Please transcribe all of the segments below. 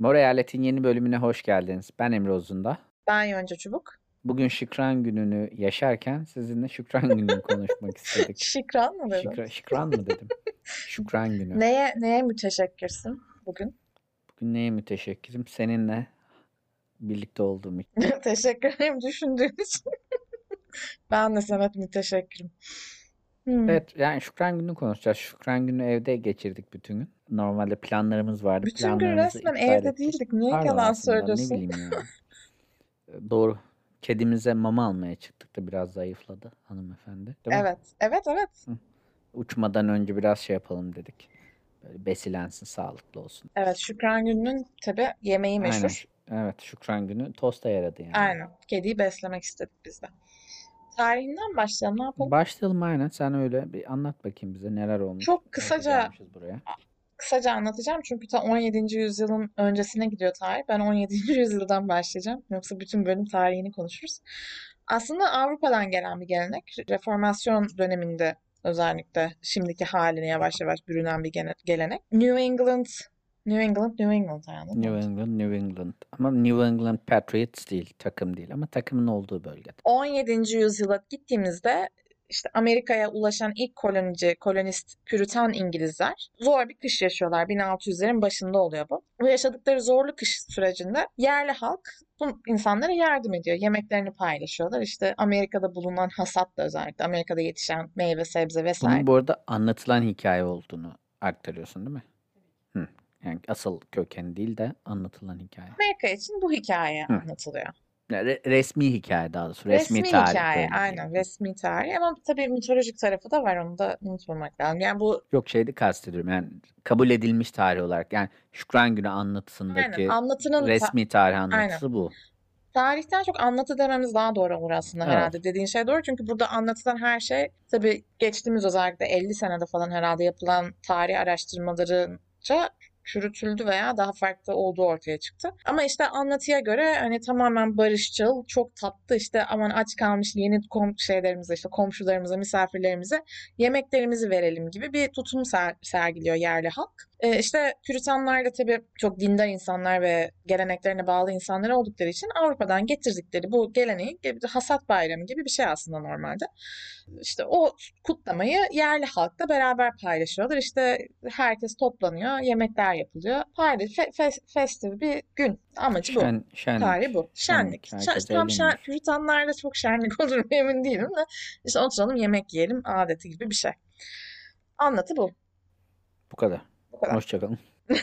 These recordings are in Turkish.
Mor Eyalet'in yeni bölümüne hoş geldiniz. Ben Emre Uzunda. Ben Yonca Çubuk. Bugün Şükran gününü yaşarken sizinle Şükran gününü konuşmak istedik. Şükran mı dedin? Şükran, şükran mı dedim? Şükran günü. Neye, neye müteşekkirsin bugün? Bugün neye müteşekkirim? Seninle birlikte olduğum için. Teşekkür ederim düşündüğün için. ben de sana müteşekkirim. Hmm. Evet yani Şükran günü konuşacağız. Şükran günü evde geçirdik bütün gün. Normalde planlarımız vardı. Bütün gün resmen evde ettik. değildik. Niye Pardon yalan aslında, söylüyorsun? Ne bileyim ya. Doğru. Kedimize mama almaya çıktık da biraz zayıfladı hanımefendi. Değil mi? Evet. Evet evet. Uçmadan önce biraz şey yapalım dedik. Böyle besilensin, sağlıklı olsun. Evet Şükran Günü'nün tabii yemeği Aynen. meşhur. Evet, Şükran günü tosta yaradı yani. Aynen. Kediyi beslemek istedik biz de. Tarihinden başlayalım. Ne yapalım? Başlayalım aynen. Sen öyle bir anlat bakayım bize neler olmuş. Çok kısaca buraya. Kısaca anlatacağım çünkü ta 17. yüzyılın öncesine gidiyor tarih. Ben 17. yüzyıldan başlayacağım. Yoksa bütün bölüm tarihini konuşuruz. Aslında Avrupa'dan gelen bir gelenek. Reformasyon döneminde özellikle şimdiki haline yavaş yavaş bürünen bir gelenek. New England, New England, New England yani. New England, New England. Ama New England Patriots değil, takım değil ama takımın olduğu bölgede. 17. yüzyıla gittiğimizde işte Amerika'ya ulaşan ilk kolonici, kolonist Püritan İngilizler zor bir kış yaşıyorlar. 1600'lerin başında oluyor bu. Bu yaşadıkları zorlu kış sürecinde yerli halk bu insanlara yardım ediyor. Yemeklerini paylaşıyorlar. İşte Amerika'da bulunan hasatla özellikle Amerika'da yetişen meyve, sebze vesaire. Bunun bu arada anlatılan hikaye olduğunu aktarıyorsun değil mi? Hı. Yani asıl kökeni değil de anlatılan hikaye. Amerika için bu hikaye Hı. anlatılıyor. Yani re- resmi hikaye daha doğrusu. Resmi, Resmi tarih hikaye, aynen diyeyim. resmi tarih ama tabii mitolojik tarafı da var onu da unutmamak lazım. Yani bu Yok şeyde kastediyorum yani kabul edilmiş tarih olarak yani Şükran Günü anlatısındaki aynen anlatının resmi tarih anlatısı bu. Tarihten çok anlatı dememiz daha doğru olur aslında Evet. herhalde. Dediğin şey doğru çünkü burada anlatılan her şey tabii geçtiğimiz özellikle 50 senede falan herhalde yapılan tarih araştırmalarınca çürütüldü veya daha farklı olduğu ortaya çıktı. Ama işte anlatıya göre hani tamamen barışçıl, çok tatlı işte aman aç kalmış yeni kom şeylerimize işte komşularımıza, misafirlerimize yemeklerimizi verelim gibi bir tutum ser- sergiliyor yerli halk. Ee, işte Püritanlar da tabii çok dindar insanlar ve geleneklerine bağlı insanlar oldukları için Avrupa'dan getirdikleri bu geleneği hasat bayramı gibi bir şey aslında normalde. İşte o kutlamayı yerli halkla beraber paylaşıyorlar. İşte herkes toplanıyor, yemekler yapılıyor. Paylaş, fe, fe- festif bir gün. Amacı bu. Şen, şenlik. Tarihi bu. Şenlik. Şenlik, Şen- herkes tam şen. Püritanlarda çok şenlik olur mu emin değilim de işte oturalım yemek yiyelim adeti gibi bir şey. Anlatı bu. Bu kadar. Bu kadar. Hoşçakalın.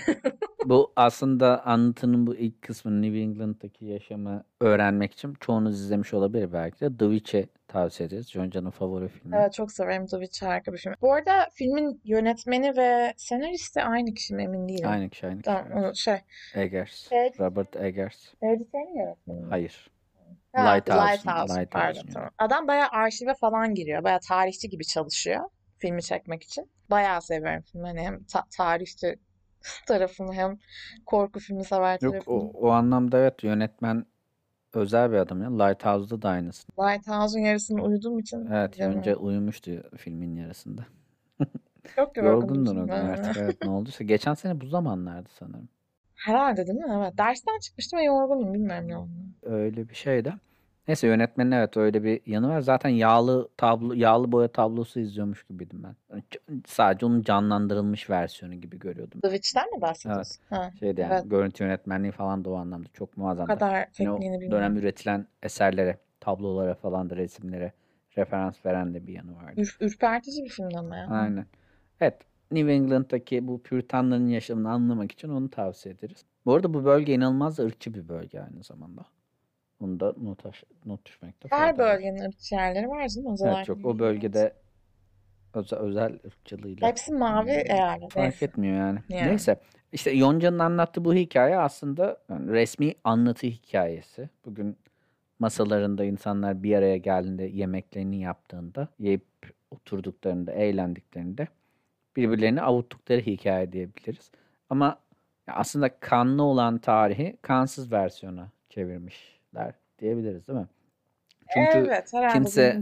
bu aslında anlatının bu ilk kısmını New England'daki yaşamı öğrenmek için çoğunuz izlemiş olabilir belki de. The tavsiye ederiz. John John'un favori filmi. Evet çok severim The Witch harika bir film. Bu arada filmin yönetmeni ve senaristi aynı kişi mi emin değilim. Aynı kişi, aynı kişi. Tamam evet. şey. Eggers. Evet. Robert Eggers. Hereditary'nin yönetmeni mi? Hayır. Ha, Lighthouse'un- Lighthouse, Lighthouse'un pardon tamam. Adam bayağı arşive falan giriyor. Bayağı tarihçi gibi çalışıyor filmi çekmek için. Bayağı seviyorum filmi. Hani hem ta- tarihçi tarafını hem korku filmi sever Yok tarafını. o, o anlamda evet yönetmen özel bir adam ya. Lighthouse'da da aynısı. Lighthouse'un yarısını uyuduğum için Evet bilmiyorum. önce uyumuştu filmin yarısında. Çok yorgun Yorgundun o gün artık evet ne olduysa. Geçen sene bu zamanlardı sanırım. Herhalde değil mi? Evet. Dersten çıkmıştım ve yorgundum. Bilmiyorum ne oldu. Öyle bir şeydi. Neyse yönetmenin evet öyle bir yanı var. Zaten yağlı tablo, yağlı boya tablosu izliyormuş gibiydim ben. Ç- Sadece onun canlandırılmış versiyonu gibi görüyordum. The Witch'ten mi bahsediyorsun? Ha. Şeydi yani Evet. görüntü yönetmenliği falan da o anlamda çok kadar Hani o tekniğini bilmiyorum. dönem üretilen eserlere, tablolara falan da resimlere referans veren de bir yanı vardı. Ür- ürpertici bir film ama ya. Aynen. Evet. New England'daki bu Puritanların yaşamını anlamak için onu tavsiye ederiz. Bu arada bu bölge inanılmaz da ırkçı bir bölge aynı zamanda. Bunu da not, not düşmekte Her fayda var. bölgenin ırkçı yerleri var mi? Özel Evet çok o bölgede özel, özel ırkçılığıyla Hepsi mavi eyalet. fark Neyse. etmiyor yani. Yani. Neyse. İşte Yonca'nın anlattığı bu hikaye aslında yani resmi anlatı hikayesi. Bugün masalarında insanlar bir araya geldiğinde yemeklerini yaptığında, yiyip oturduklarında, eğlendiklerinde birbirlerini avuttukları hikaye diyebiliriz. Ama aslında kanlı olan tarihi kansız versiyona çevirmişler diyebiliriz değil mi? Çünkü evet, kimse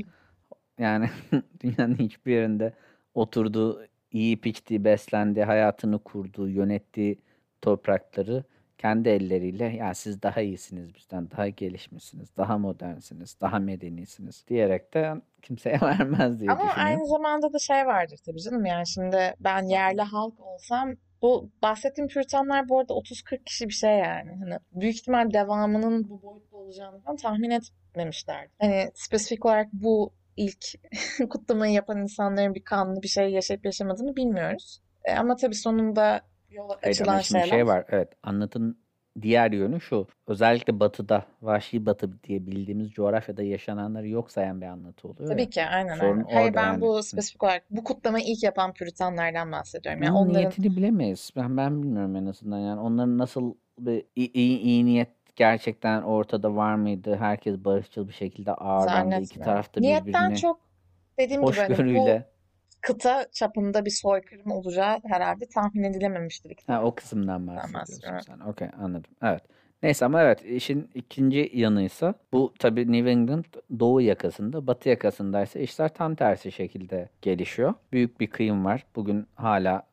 yani dünyanın hiçbir yerinde oturduğu, yiyip içtiği, beslendiği, hayatını kurduğu, yönettiği toprakları kendi elleriyle ya siz daha iyisiniz bizden, daha gelişmişsiniz, daha modernsiniz, daha medenisiniz diyerek de kimseye vermez diye Ama düşünüyorum. aynı zamanda da şey vardır tabii canım yani şimdi ben yerli halk olsam bu bahsettiğim Püritanlar bu arada 30-40 kişi bir şey yani. Hani büyük ihtimal devamının bu boyutta olacağını falan tahmin etmemişlerdi. Hani spesifik olarak bu ilk kutlamayı yapan insanların bir kanlı bir şey yaşayıp yaşamadığını bilmiyoruz. E, ama tabii sonunda yola açılan şimdi şeyler. şey var. Evet anlatın diğer yönü şu. Özellikle batıda, vahşi batı diye bildiğimiz coğrafyada yaşananları yok sayan bir anlatı oluyor Tabii ya. ki aynen Sorun aynen. Hayır ben yani. bu spesifik olarak bu kutlamayı ilk yapan Püritanlardan bahsediyorum. Yani onların niyetini bilemeyiz. Ben ben bilmiyorum en azından yani onların nasıl bir iyi, iyi, iyi niyet gerçekten ortada var mıydı? Herkes barışçıl bir şekilde ağırlandı. İki tarafta Niyetten birbirini çok dediğim gibi hani bu hoşgörüyle kıta çapında bir soykırım olacağı herhalde tahmin edilememiştir ha, o kısımdan bahsediyorsun sen. Okey anladım. Evet. Neyse ama evet işin ikinci yanıysa bu tabii New England doğu yakasında, batı yakasındaysa işler tam tersi şekilde gelişiyor. Büyük bir kıyım var. Bugün hala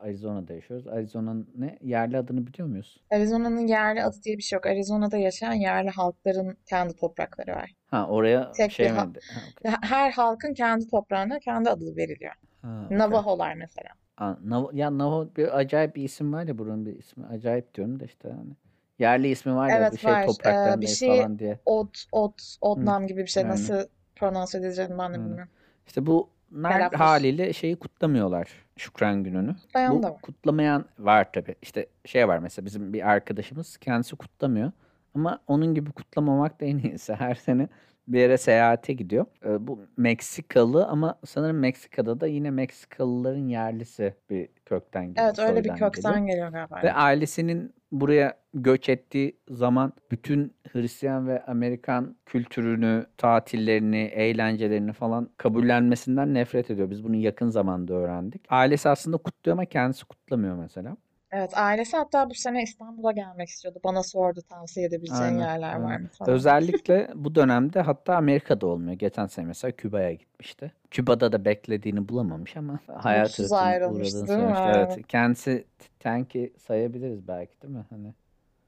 Arizona'da yaşıyoruz. Arizona'nın ne yerli adını biliyor muyuz? Arizona'nın yerli adı diye bir şey yok. Arizona'da yaşayan yerli halkların kendi toprakları var. Ha oraya Tek bir şey ha- mi? Ha, okey. her halkın kendi toprağına kendi adı veriliyor. Ha, okey. Navajolar mesela. Aa, Nav- ya Navajo bir acayip bir isim var ya buranın bir ismi. Acayip diyorum da işte hani. Yerli ismi var ya bir Evet şey var. Ee, bir şey falan diye. Ot, ot, Hı, Odnam gibi bir şey. aynen. Nasıl prononse edileceğini ben de Aynen. bilmiyorum. İşte bunlar Telaffuz. haliyle şeyi kutlamıyorlar. Şükran gününü. Kutlayan Bu da var. kutlamayan var tabii. İşte şey var mesela bizim bir arkadaşımız kendisi kutlamıyor. Ama onun gibi kutlamamak da en iyisi. Her sene bir yere seyahate gidiyor. Ee, bu Meksikalı ama sanırım Meksika'da da yine Meksikalıların yerlisi bir kökten geliyor, Evet öyle bir soydan geliyor. kökten geliyor galiba. Ve ailesinin buraya göç ettiği zaman bütün Hristiyan ve Amerikan kültürünü, tatillerini, eğlencelerini falan kabullenmesinden nefret ediyor. Biz bunu yakın zamanda öğrendik. Ailesi aslında kutluyor ama kendisi kutlamıyor mesela. Evet ailesi hatta bu sene İstanbul'a gelmek istiyordu. Bana sordu tavsiye edebileceğin Aynen, yerler var aynen. mı falan. Özellikle bu dönemde hatta Amerika'da olmuyor. Geçen sene mesela Küba'ya gitmişti. Küba'da da beklediğini bulamamış ama hayal Mutsuz kırıklığına ayrılmış uğradığını değil mi? söylemişti. Evet, kendisi Tank'i sayabiliriz belki değil mi? Hani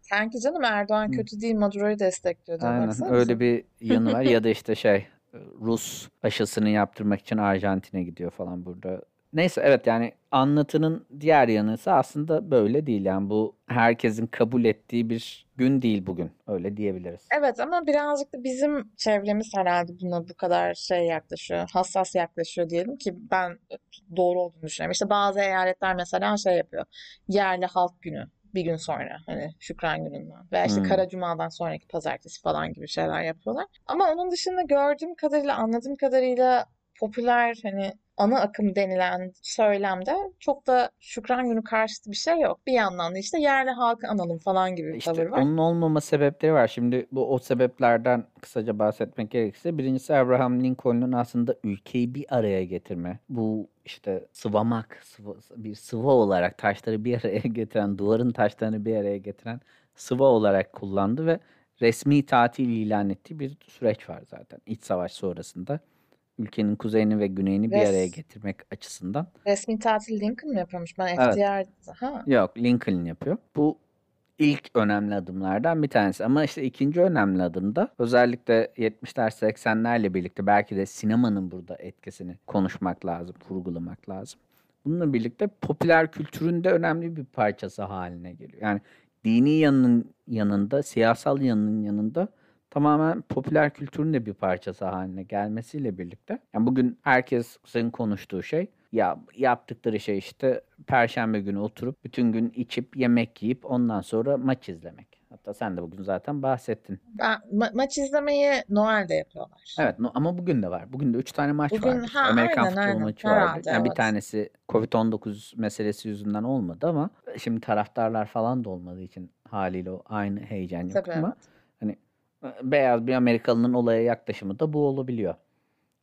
Sanki canım Erdoğan kötü değil Maduro'yu destekliyor diyor Aynen baksanıza. öyle bir yanı var ya da işte şey Rus aşısını yaptırmak için Arjantin'e gidiyor falan burada. Neyse evet yani anlatının diğer yanı ise aslında böyle değil yani bu herkesin kabul ettiği bir gün değil bugün öyle diyebiliriz. Evet ama birazcık da bizim çevremiz herhalde buna bu kadar şey yaklaşıyor, hassas yaklaşıyor diyelim ki ben doğru olduğunu düşünüyorum. İşte bazı eyaletler mesela şey yapıyor, yerli halk günü bir gün sonra hani Şükran gününden veya işte Hmm. Kara Cuma'dan sonraki pazartesi falan gibi şeyler yapıyorlar. Ama onun dışında gördüğüm kadarıyla, anladığım kadarıyla popüler hani ana akım denilen söylemde çok da Şükran günü karşıtı bir şey yok. Bir yandan da işte yerli halkı analım falan gibi bir tavır İşte var. onun olmama sebepleri var. Şimdi bu o sebeplerden kısaca bahsetmek gerekirse birincisi Abraham Lincoln'un aslında ülkeyi bir araya getirme. Bu işte sıvamak, sıva, bir sıva olarak taşları bir araya getiren, duvarın taşlarını bir araya getiren sıva olarak kullandı ve resmi tatil ilan ettiği bir süreç var zaten iç savaş sonrasında. Ülkenin kuzeyini ve güneyini bir araya getirmek açısından. resmi tatil Lincoln mı yapıyormuş? Ben Evet. FDR... Ha. Yok, Lincoln yapıyor. Bu ilk önemli adımlardan bir tanesi. Ama işte ikinci önemli adım da özellikle 70'ler 80'lerle birlikte belki de sinemanın burada etkisini konuşmak lazım, vurgulamak lazım. Bununla birlikte popüler kültürün de önemli bir parçası haline geliyor. Yani dini yanının yanında, siyasal yanının yanında tamamen popüler kültürün de bir parçası haline gelmesiyle birlikte. Yani bugün herkesin konuştuğu şey ya yaptıkları şey işte Perşembe günü oturup bütün gün içip yemek yiyip ondan sonra maç izlemek. Hatta sen de bugün zaten bahsettin. Ben, ma- maç izlemeyi Noel'de yapıyorlar. Evet no- ama bugün de var. Bugün de 3 tane maç Bugün ha Amerikan aynen futbolu aynen maçı vardı. herhalde Yani bir evet. tanesi Covid-19 meselesi yüzünden olmadı ama şimdi taraftarlar falan da olmadığı için haliyle o aynı heyecan yok Tabii ama evet. hani beyaz bir Amerikalının olaya yaklaşımı da bu olabiliyor.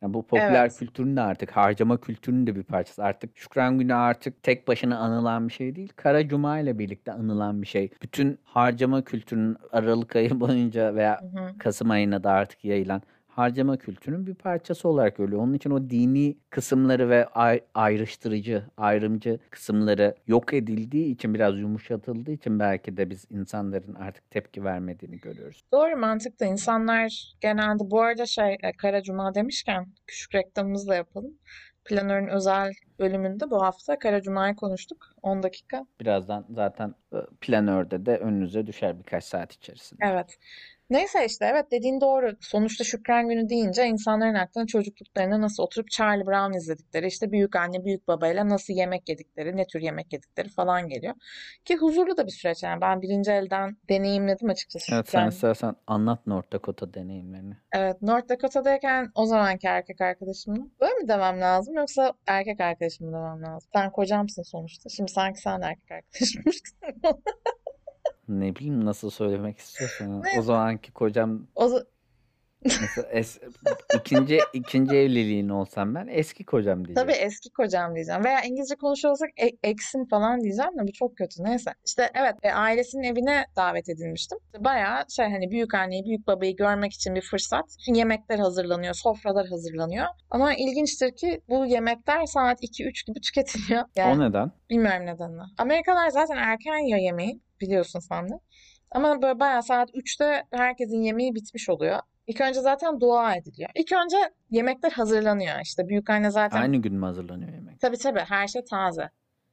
Yani bu popüler Evet. kültürün de artık harcama kültürünün de bir parçası. Artık Şükran Günü artık tek başına anılan bir şey değil. Kara Cuma ile birlikte anılan bir şey. Bütün harcama kültürünün Aralık ayı boyunca veya Hı hı. Kasım ayına da artık yayılan harcama kültürünün bir parçası olarak görülüyor. Onun için o dini kısımları ve ay- ayrıştırıcı, ayrımcı kısımları yok edildiği için biraz yumuşatıldığı için belki de biz insanların artık tepki vermediğini görüyoruz. Doğru mantıklı. İnsanlar genelde bu arada şey e, Kara Cuma demişken küçük reklamımızı da yapalım. Planör'ün özel bölümünde bu hafta Kara Cuma'yı konuştuk. 10 dakika. Birazdan zaten e, planörde de önünüze düşer birkaç saat içerisinde. Evet. Neyse işte evet dediğin doğru. Sonuçta Şükran Günü deyince insanların aklına çocukluklarında nasıl oturup Charlie Brown izledikleri, işte büyük anne büyük babayla nasıl yemek yedikleri, ne tür yemek yedikleri falan geliyor. Ki huzurlu da bir süreç yani. Ben birinci elden deneyimledim açıkçası Evet sen istersen anlat North Dakota deneyimlerini. Evet, North Dakota'dayken o zamanki erkek arkadaşımla. Böyle mi demem lazım yoksa erkek arkadaşım mı demem lazım? Sen kocamsın sonuçta. Şimdi sanki sen erkek arkadaşımmışsın. Ne bileyim nasıl söylemek istiyorsan. O zamanki kocam O, za- mesela es, ikinci ikinci evliliğin olsam ben eski kocam Tabii diyeceğim. eski kocam diyeceğim. Veya İngilizce konuşuyor olsak e- eksim falan diyeceğim de bu çok kötü. Neyse. İşte evet e, ailesinin evine davet edilmiştim. Bayağı şey hani büyük anneyi, büyük babayı görmek için bir fırsat. Yemekler hazırlanıyor, sofralar hazırlanıyor. Ama ilginçtir ki bu yemekler saat 2-3 gibi tüketiliyor. O Yani neden? bilmiyorum nedenini. Amerikalılar zaten erken yiyor yemeği. Biliyorsun sen de. Ama böyle bayağı saat 3'te herkesin yemeği bitmiş oluyor. İlk önce zaten dua ediliyor. İlk önce yemekler hazırlanıyor. İşte büyük anne zaten Aynı gün mü hazırlanıyor yemek? Tabii tabii her şey taze.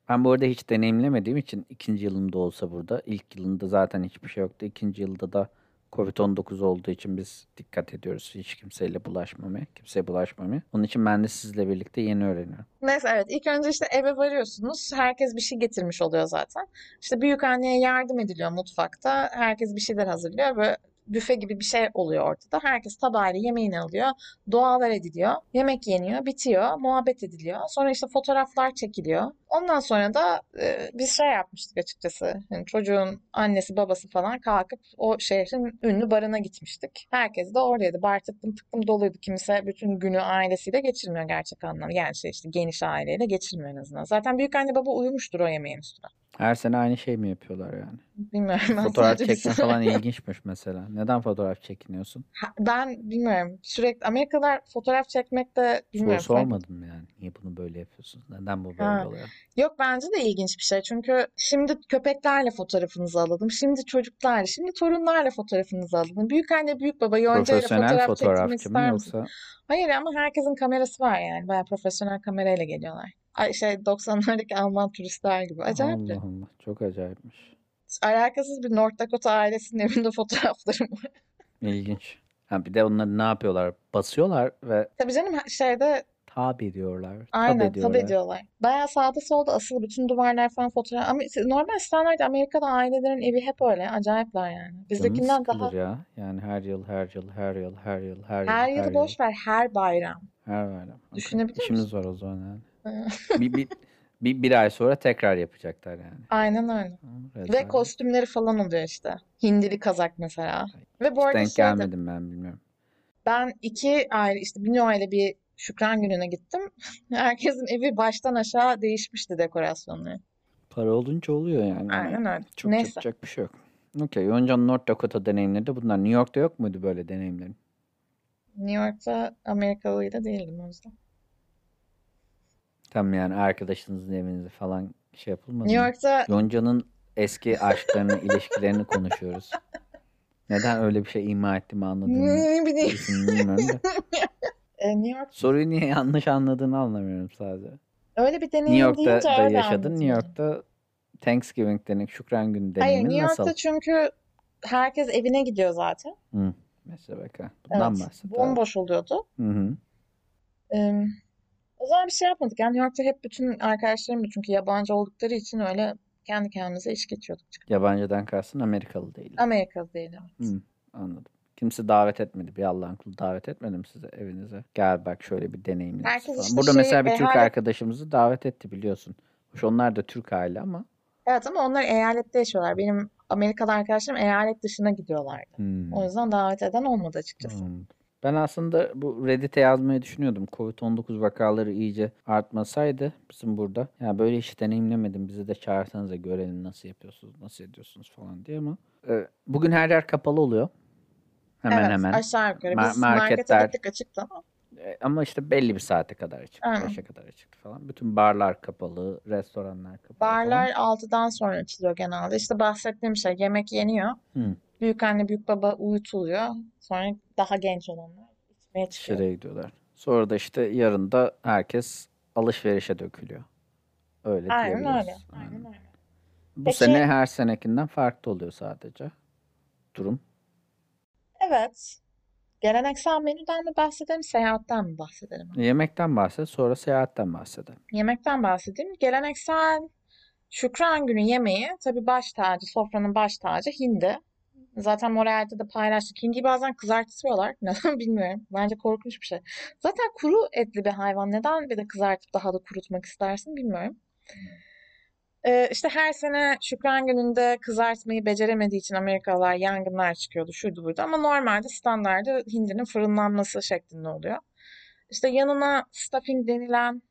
Ben bu arada hiç deneyimlemediğim için ikinci yılımda olsa burada. ilk yılında zaten hiçbir şey yoktu. İkinci yılda da Covid-19 olduğu için biz dikkat ediyoruz. Hiç kimseyle bulaşmamaya, kimseye bulaşmamaya. Onun için ben de sizle birlikte yeni öğreniyorum. Neyse evet ilk önce işte eve varıyorsunuz. Herkes bir şey getirmiş oluyor zaten. İşte büyük anneye yardım ediliyor mutfakta. Herkes bir şeyler hazırlıyor ve büfe gibi bir şey oluyor ortada. Herkes tabağıyla yemeğini alıyor. Dualar ediliyor. Yemek yeniyor, bitiyor. Muhabbet ediliyor. Sonra işte fotoğraflar çekiliyor. Ondan sonra da e, biz şey yapmıştık açıkçası. Yani çocuğun annesi babası falan kalkıp o şehrin ünlü barına gitmiştik. Herkes de oradaydı. Bar tıklım tıklım doluydu. Kimse bütün günü ailesiyle geçirmiyor gerçek anlamda. Yani şey işte geniş aileyle geçirmiyor en azından. Zaten büyük anne baba uyumuştur o yemeğin üstüne. Her sene aynı şey mi yapıyorlar yani? Bilmiyorum ben Fotoğraf sadece bir çekme sene- falan ilginçmiş mesela. Neden fotoğraf çekiniyorsun? Ha, Ben bilmiyorum. Sürekli Amerikalılar fotoğraf çekmekte Soru bilmiyorum. sormadın mı yani? Niye bunu böyle yapıyorsunuz? Neden bu böyle Ha. oluyor? Yok bence de ilginç bir şey. Çünkü şimdi köpeklerle fotoğrafınızı alalım. Şimdi çocuklarla, şimdi torunlarla fotoğrafınızı alalım. Büyük anne, büyük baba yoncayla Profesyonel fotoğraf çektirmek fotoğrafçı mı ister misin? yoksa Hayır ama herkesin kamerası var yani. Bayağı profesyonel kamerayla geliyorlar. Ay şey 90'lardaki Alman turistler gibi. Acayip. Allah Allah çok acayipmiş. Alakasız bir North Dakota ailesinin evinde fotoğraflarım var. İlginç. Ha bir de onları ne yapıyorlar? Basıyorlar ve Tabii canım şeyde tab ediyorlar. Tab Aynen tabii ediyorlar. ediyorlar. Bayağı sağda solda asılı bütün duvarlar falan fotoğraf. Ama normal standart Amerika'da ailelerin evi hep öyle. Acayipler yani. Bizdekinden daha ya. Yani her yıl, her yıl, her yıl, her yıl, her yıl, her her yıl, boş ver her bayram. her bayram. Düşünebiliyor İşimiz musun? var o zaman yani. Bir, bir, bir, bir ay sonra tekrar yapacaklar yani. Aynen öyle. Ve kostümleri falan oluyor işte. Hindili kazak mesela. Ve bu Hiç arada denk şey de, gelmedim ben bilmiyorum. ben iki aile işte bir aile bir Şükran Günü'ne gittim. Herkesin evi baştan aşağı değişmişti dekorasyonları. Para olunca oluyor yani. Ona Aynen öyle. çok Neyse. yapacak bir şey yok. Okey. Yonca'nın North Dakota deneyimleri de bunlar. New York'ta yok muydu böyle deneyimlerin? New York'ta Amerikalıyla değildim o yüzden. Tam yani arkadaşınızın evinize falan şey yapılmadı New mı? York'ta Yonca'nın eski aşklarını, ilişkilerini konuşuyoruz. Neden öyle bir şey ima ettiğimi anladığını ne bileyim. bilmiyorum da. E, New York Soruyu niye yanlış anladığını anlamıyorum sadece. öyle bir New deneyim York'ta deyince da öyle yaşadın. New. York'ta Thanksgiving denek, Şükran Günü Hayır, deneyimin New York'ta nasıl? çünkü herkes evine gidiyor zaten. Hı. Mesela bak ha. Bundan Evet. bahset abi. Bomboş oluyordu. Hı hı. Ee, zaman bir şey yapmadık. Yani New York'ta hep bütün arkadaşlarım da çünkü yabancı oldukları için öyle kendi kendimize içki içiyorduk. Yabancıdan kastın Amerikalı değil. Amerikalı değil evet. Hı, anladım. Kimse davet etmedi. Bir Allah'ın kulu davet etmedi mi size evinize? Gel bak şöyle bir deneyimle Herkes işte Burada şey, mesela bir Türk eyalet- arkadaşımızı davet etti biliyorsun. Hoş onlar da Türk aile ama. Evet ama onlar eyalette yaşıyorlar. Benim Amerikalı arkadaşlarım eyalet dışına gidiyorlardı. Hmm, O yüzden davet eden olmadı açıkçası. anladım. Ben aslında bu Reddit'e yazmayı düşünüyordum. Covid-19 vakaları iyice artmasaydı bizim burada. Ya böyle hiç deneyimlemedim. Bizi de çağırsanız da görelim nasıl yapıyorsunuz, nasıl ediyorsunuz falan diye ama. e, bugün her yer kapalı oluyor. Hemen Evet, hemen. aşağı yukarı. Ma- Biz markete marketler gittik açıktı ama. e, ama işte belli bir saate kadar açık. Aynen. 5'e kadar açık falan. Bütün barlar kapalı, restoranlar kapalı falan. Barlar 6'dan sonra açılıyor genelde. İşte bahsettiğim şey yemek yeniyor. Hı. Büyük anne büyük baba uyutuluyor. Sonra daha genç olanlar içmeye çıkıyor. Dışarıya gidiyorlar. Sonra da işte yarın da herkes alışverişe dökülüyor. Öyle Aynen diyebiliriz. öyle. Aynen. Aynen öyle. Bu Peki sene her senekinden farklı oluyor sadece durum. evet. Geleneksel menüden mi bahsedelim, seyahatten mi bahsedelim? Yemekten bahset, sonra seyahatten bahsedelim. Yemekten bahsedeyim. Geleneksel Şükran Günü yemeği tabii baş tacı, sofranın baş tacı hindi. Zaten Montreal'de de paylaştık. Hindiyi bazen kızartıyorlar. Neden bilmiyorum. Bence korkunç bir şey. Zaten kuru etli bir hayvan. Neden bir de kızartıp daha da kurutmak istersin bilmiyorum. Ee, işte her sene Şükran Günü'nde kızartmayı beceremediği için Amerikalılar yangınlar çıkıyordu şuydu buydu. Ama normalde standardı hindinin fırınlanması şeklinde oluyor. İşte yanına stuffing denilen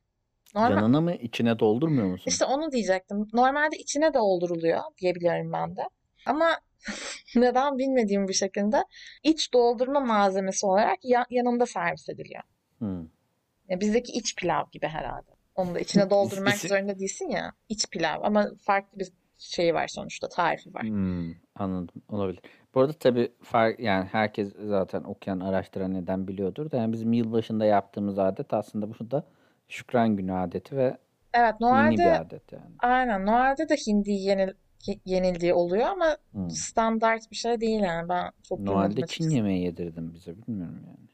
normal Yanına mı içine doldurmuyor musun? işte onu diyecektim. Normalde içine dolduruluyor diyebiliyorum ben de. Ama neden bilmediğim bir şekilde iç doldurma malzemesi olarak ya- yanında servis ediliyor. Hı. Ya bizdeki iç pilav gibi herhalde. Onu da içine doldurmak zorunda değilsin ya. İç pilav ama farklı bir şeyi var sonuçta, tarifi var. Hmm, anladım. Olabilir. Bu arada tabii fark, yani herkes zaten okuyan, araştıran neden biliyordur da yani bizim yılbaşında yaptığımız adet aslında burada Şükran Günü adeti ve Evet, dini bir Noel'de adet yani. aynen Noel'de de hindi yenil, ye- yenildiği oluyor ama Hmm. standart bir şey değil yani. Ben çok Noel'de Çin yemeği yedirdim bize bilmiyorum yani.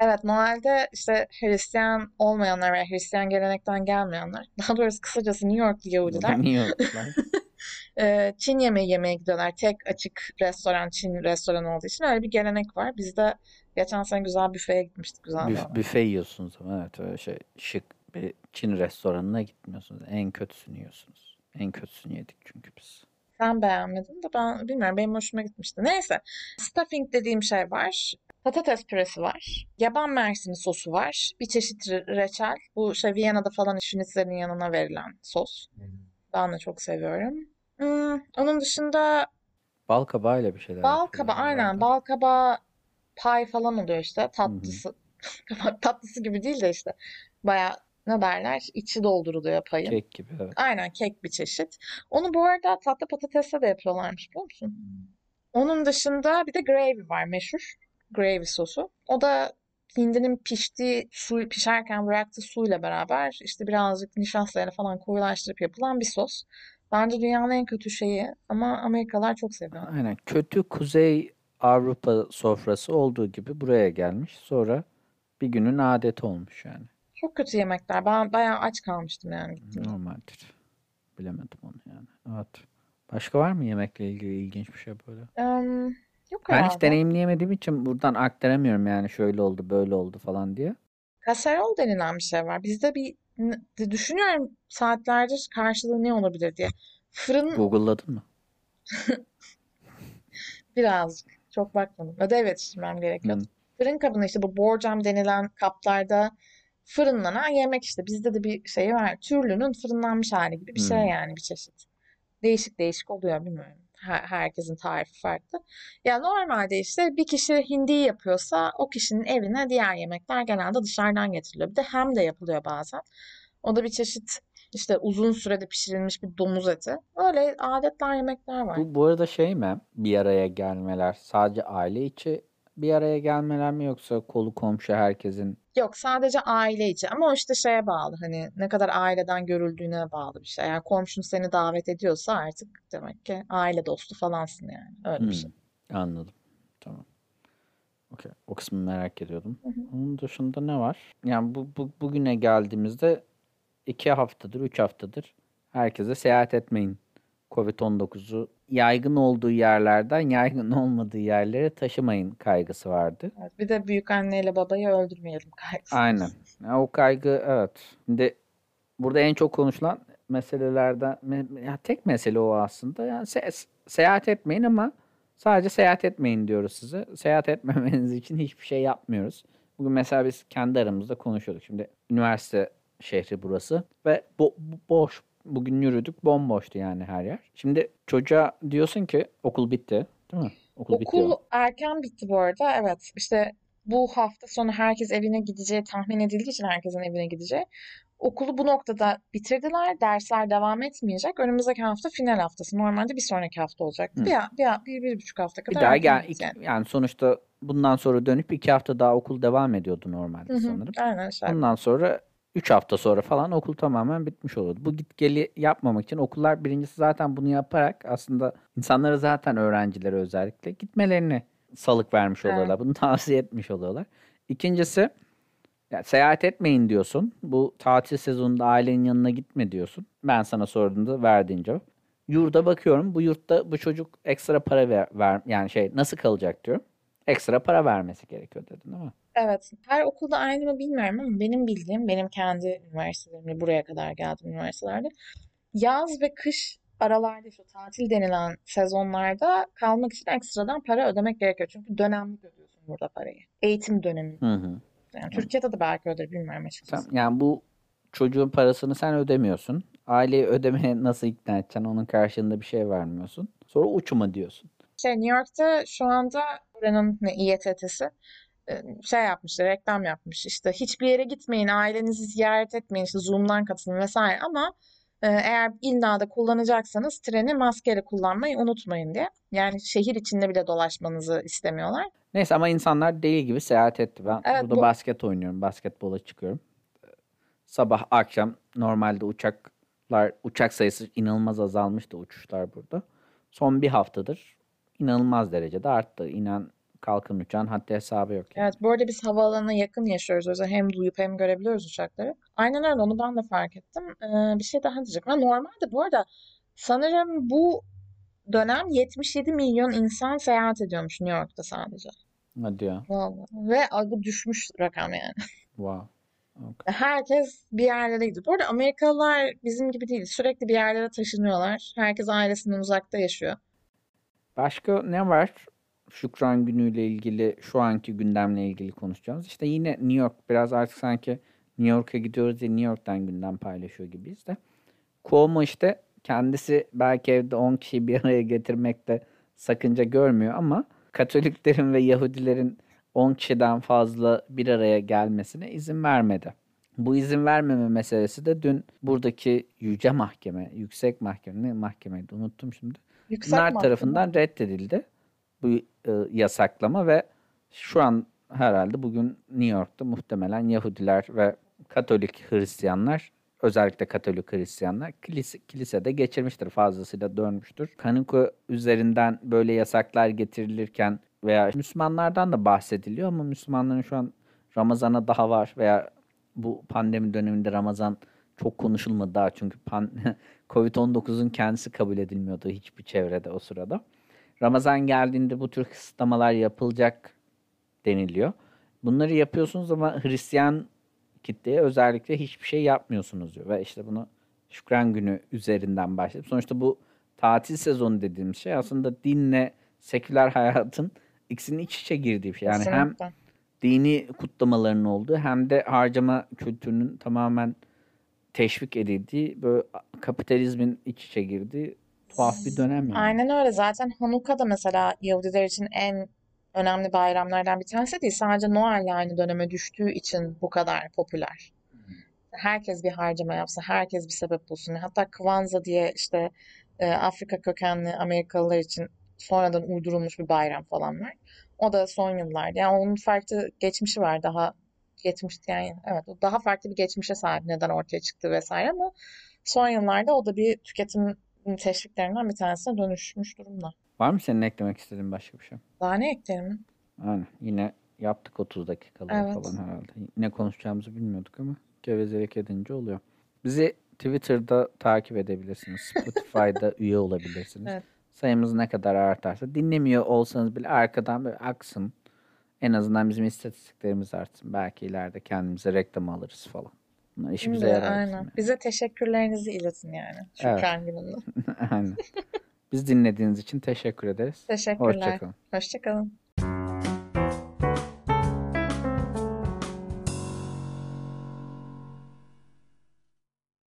Evet, Noel'de işte Hristiyan olmayanlar veya Hristiyan gelenekten gelmeyenler, daha doğrusu kısacası New Yorklu Yahudiler yoklar? e, Çin yemeği yemeye gidiyorlar. Tek açık restoran Çin restoranı olduğu için öyle bir gelenek var. Biz de geçen sene güzel büfeye gitmiştik. Güzeldi Büf, büfe yiyorsunuz ama evet öyle şey şık bir Çin restoranına gitmiyorsunuz. En kötüsünü yiyorsunuz. En kötüsünü yedik çünkü biz. Sen beğenmedin de ben bilmiyorum benim hoşuma gitmişti. Neyse. Stuffing dediğim şey var. Patates püresi var. Yaban mersini sosu var. Bir çeşit re- reçel. Bu şey Viyana'da falan şnitzlerin yanına verilen sos. Ben de çok seviyorum. Hmm, onun dışında Bal kabağıyla bir şeyler bal kabağı aynen bal kabağı pay falan oluyor işte Hı hı. tatlısı. Tatlısı gibi değil de işte baya ne derler içi dolduruluyor payın. Kek gibi evet. Aynen kek bir çeşit. Onu bu arada tatlı patatesle de yapıyorlarmış biliyor musun? Onun dışında bir de gravy var meşhur. Gravy sosu. O da hindinin piştiği su pişerken bıraktığı suyla beraber işte birazcık nişastayla falan koyulaştırıp yapılan bir sos. Bence dünyanın en kötü şeyi ama Amerikalılar çok seviyor. Aynen. Kötü Kuzey Avrupa sofrası olduğu gibi buraya gelmiş. Sonra bir günün adeti olmuş yani. Çok kötü yemekler. Ben bayağı aç kalmıştım yani gittiğimde. Normaldir. Bilemedim onu yani. Evet. Başka var mı yemekle ilgili ilginç bir şey böyle? Em, yok Ben hiç herhalde. deneyimleyemediğim için buradan aktaramıyorum yani şöyle oldu böyle oldu falan diye. Kaserol denilen bir şey var. Bizde bir n- düşünüyorum saatlerdir karşılığı ne olabilir diye. Fırın Google'ladın mı? birazcık. Çok bakmadım. Ödev yetiştirmem gerekiyordu. Hı. Fırın kabını işte bu borcam denilen kaplarda fırınlanan yemek işte. Bizde de bir şey var. Türlünün fırınlanmış hali gibi bir şey Hmm. yani bir çeşit. Değişik değişik oluyor bilmiyorum. Her- herkesin tarifi farklı. Ya normalde işte bir kişi hindi yapıyorsa o kişinin evine diğer yemekler genelde dışarıdan getiriliyor. Bir de hem de yapılıyor bazen. O da bir çeşit işte uzun sürede pişirilmiş bir domuz eti. Öyle adetler, yemekler var. Bu, bu arada şey mi? Bir araya gelmeler sadece aile içi bir araya gelmeler mi yoksa kolu komşu herkesin Yok sadece aile içi ama o işte şeye bağlı hani ne kadar aileden görüldüğüne bağlı bir şey. Eğer komşun seni davet ediyorsa artık demek ki aile dostu falansın yani. Öyle bir Hmm, şey. anladım. Tamam. Okey. O kısmı merak ediyordum. Hı hı. Onun dışında ne var? Yani bu, bu bugüne geldiğimizde iki haftadır, üç haftadır herkese seyahat etmeyin. Covid-19'u yaygın olduğu yerlerden yaygın olmadığı yerlere taşımayın kaygısı vardı. Evet, bir de büyük anneyle babayı öldürmeyelim kaygısı. Aynen. Ya o kaygı evet. Şimdi burada en çok konuşulan meselelerden me- ya tek mesele o aslında. Yani se- seyahat etmeyin ama sadece seyahat etmeyin diyoruz size. Seyahat etmemeniz için hiçbir şey yapmıyoruz. Bugün mesela biz kendi aramızda konuşuyorduk. Şimdi üniversite şehri burası ve bo- boş. Bugün yürüdük bomboştu yani her yer. Şimdi çocuğa diyorsun ki okul bitti değil mi? Okul. Okul erken bitti bu arada. Evet. İşte bu hafta sonu herkes evine gideceği tahmin edildiği için herkesin evine gideceği. Okulu bu noktada bitirdiler. Dersler devam etmeyecek. Önümüzdeki hafta final haftası. Normalde bir sonraki hafta olacaktı. Hı. Bir, bir, bir, bir buçuk hafta Bir kadar daha erken gel bitti iki- yani. yani sonuçta bundan sonra dönüp iki hafta daha okul devam ediyordu normalde Hı hı. sanırım. Aynen işte. Ondan sonra 3 hafta sonra falan okul tamamen bitmiş oluyordu. Bu git geli yapmamak için okullar birincisi zaten bunu yaparak aslında insanlara zaten öğrencilere özellikle gitmelerini salık vermiş Evet. oluyorlar. Bunu tavsiye etmiş oluyorlar. İkincisi ya seyahat etmeyin diyorsun. Bu tatil sezonunda ailenin yanına gitme diyorsun. Ben sana sorduğumda verdiğin cevap. Yurda bakıyorum. Bu yurtta bu çocuk ekstra para ver, ver yani şey nasıl kalacak diyorum. Ekstra para vermesi gerekiyor dedin değil mi? Evet. Her okulda aynı mı bilmiyorum ama benim bildiğim, benim kendi üniversitelerimde buraya kadar geldim üniversitelerde. Yaz ve kış aralarda şu tatil denilen sezonlarda kalmak için ekstradan para ödemek gerekiyor. Çünkü dönemlik ödüyorsun burada parayı. Eğitim dönemi. Hı hı. Yani Türkiye'de de belki öder bilmiyorum Sen, açıkçası. yani bu çocuğun parasını sen ödemiyorsun. Aileyi ödemeye nasıl ikna edeceksin? Onun karşılığında bir şey vermiyorsun. Sonra uçma diyorsun. Şey New York'ta şu anda buranın ne İETT'si şey yapmış, reklam yapmış. İşte hiçbir yere gitmeyin, ailenizi ziyaret etmeyin, işte Zoom'dan katılın vesaire ama e, eğer illa da kullanacaksanız treni maskeyle kullanmayı unutmayın diye. Yani şehir içinde bile dolaşmanızı istemiyorlar. Neyse ama insanlar deli gibi seyahat etti. Ben Evet, burada bu- basket oynuyorum. Basketbola çıkıyorum. Sabah akşam normalde uçaklar uçak sayısı inanılmaz azalmıştı uçuşlar burada. Son bir haftadır inanılmaz derecede arttı. İnan kalkın uçağın hatta hesabı yok. yani. Evet, bu arada biz havaalanına yakın yaşıyoruz. O yüzden hem duyup hem görebiliyoruz uçakları. Aynen öyle, onu ben de fark ettim. Ee, bir şey daha diyecektim. Ha, normalde bu arada sanırım bu dönem 77 milyon insan seyahat ediyormuş New York'ta sadece. Hadi ya. Vallahi. Ve bu düşmüş rakam yani. Wow. Okay. Herkes bir yerlere gidiyor. Bu arada Amerikalılar bizim gibi değil. Sürekli bir yerlere taşınıyorlar. Herkes ailesinden uzakta yaşıyor. Başka ne var? Şükran günüyle ilgili, şu anki gündemle ilgili konuşacağımız. İşte yine New York. Biraz artık sanki New York'a gidiyoruz diye New York'tan gündem paylaşıyor gibiyiz de. Cuomo işte kendisi belki evde 10 kişiyi bir araya getirmekte sakınca görmüyor ama Katoliklerin ve Yahudilerin 10 kişiden fazla bir araya gelmesine izin vermedi. Bu izin vermeme meselesi de dün buradaki yüce mahkeme, yüksek mahkeme, ne mahkemeydi unuttum şimdi. Yüksek Bunlar mahkeme. tarafından reddedildi bu e, yasaklama ve şu an herhalde bugün New York'ta muhtemelen Yahudiler ve Katolik Hristiyanlar özellikle Katolik Hristiyanlar kilise, kilisede geçirmiştir fazlasıyla dönmüştür. Hanukkah üzerinden böyle yasaklar getirilirken veya Müslümanlardan da bahsediliyor ama Müslümanların şu an Ramazan'a daha var veya bu pandemi döneminde Ramazan çok konuşulmadı daha çünkü pan Covid-19'un kendisi kabul edilmiyordu hiçbir çevrede o sırada. Ramazan geldiğinde bu tür kısıtlamalar yapılacak deniliyor. Bunları yapıyorsunuz ama Hristiyan kitleye özellikle hiçbir şey yapmıyorsunuz diyor. Ve işte bunu Şükran Günü üzerinden başlayıp sonuçta bu tatil sezonu dediğimiz şey aslında dinle seküler hayatın ikisinin iç içe girdiği bir şey. Yani hem Kesinlikle. dini kutlamaların olduğu hem de harcama kültürünün tamamen teşvik edildiği böyle kapitalizmin iç içe girdiği tuhaf bir dönem yani. Aynen öyle. Zaten Hanukkah da mesela Yahudiler için en önemli bayramlardan bir tanesi değil. Sadece Noel'le aynı döneme düştüğü için bu kadar popüler. Herkes bir harcama yapsın, herkes bir sebep bulsun. Hatta Kwanzaa diye işte e, Afrika kökenli Amerikalılar için sonradan uydurulmuş bir bayram falan var. O da son yıllarda. Yani onun farklı geçmişi var. Daha geçmiş yani evet daha farklı bir geçmişe sahip neden ortaya çıktı vesaire ama son yıllarda o da bir tüketim teşviklerinden bir tanesine dönüşmüş durumda. Var mı senin eklemek istediğin başka bir şey? Daha ne ekleyelim? Aynen. Yine yaptık 30 dakikalar Evet. falan herhalde. Ne konuşacağımızı bilmiyorduk ama gevezelik edince oluyor. Bizi Twitter'da takip edebilirsiniz. Spotify'da üye olabilirsiniz. Evet. Sayımız ne kadar artarsa dinlemiyor olsanız bile arkadan böyle aksın. En azından bizim istatistiklerimiz artsın. Belki ileride kendimize reklam alırız falan. Bunlar işimize yarar. aynen. yani. Bize teşekkürlerinizi iletin yani. Evet. Şükran gününde. aynen. Biz dinlediğiniz için teşekkür ederiz. Teşekkürler. Hoşçakalın. Hoşçakalın.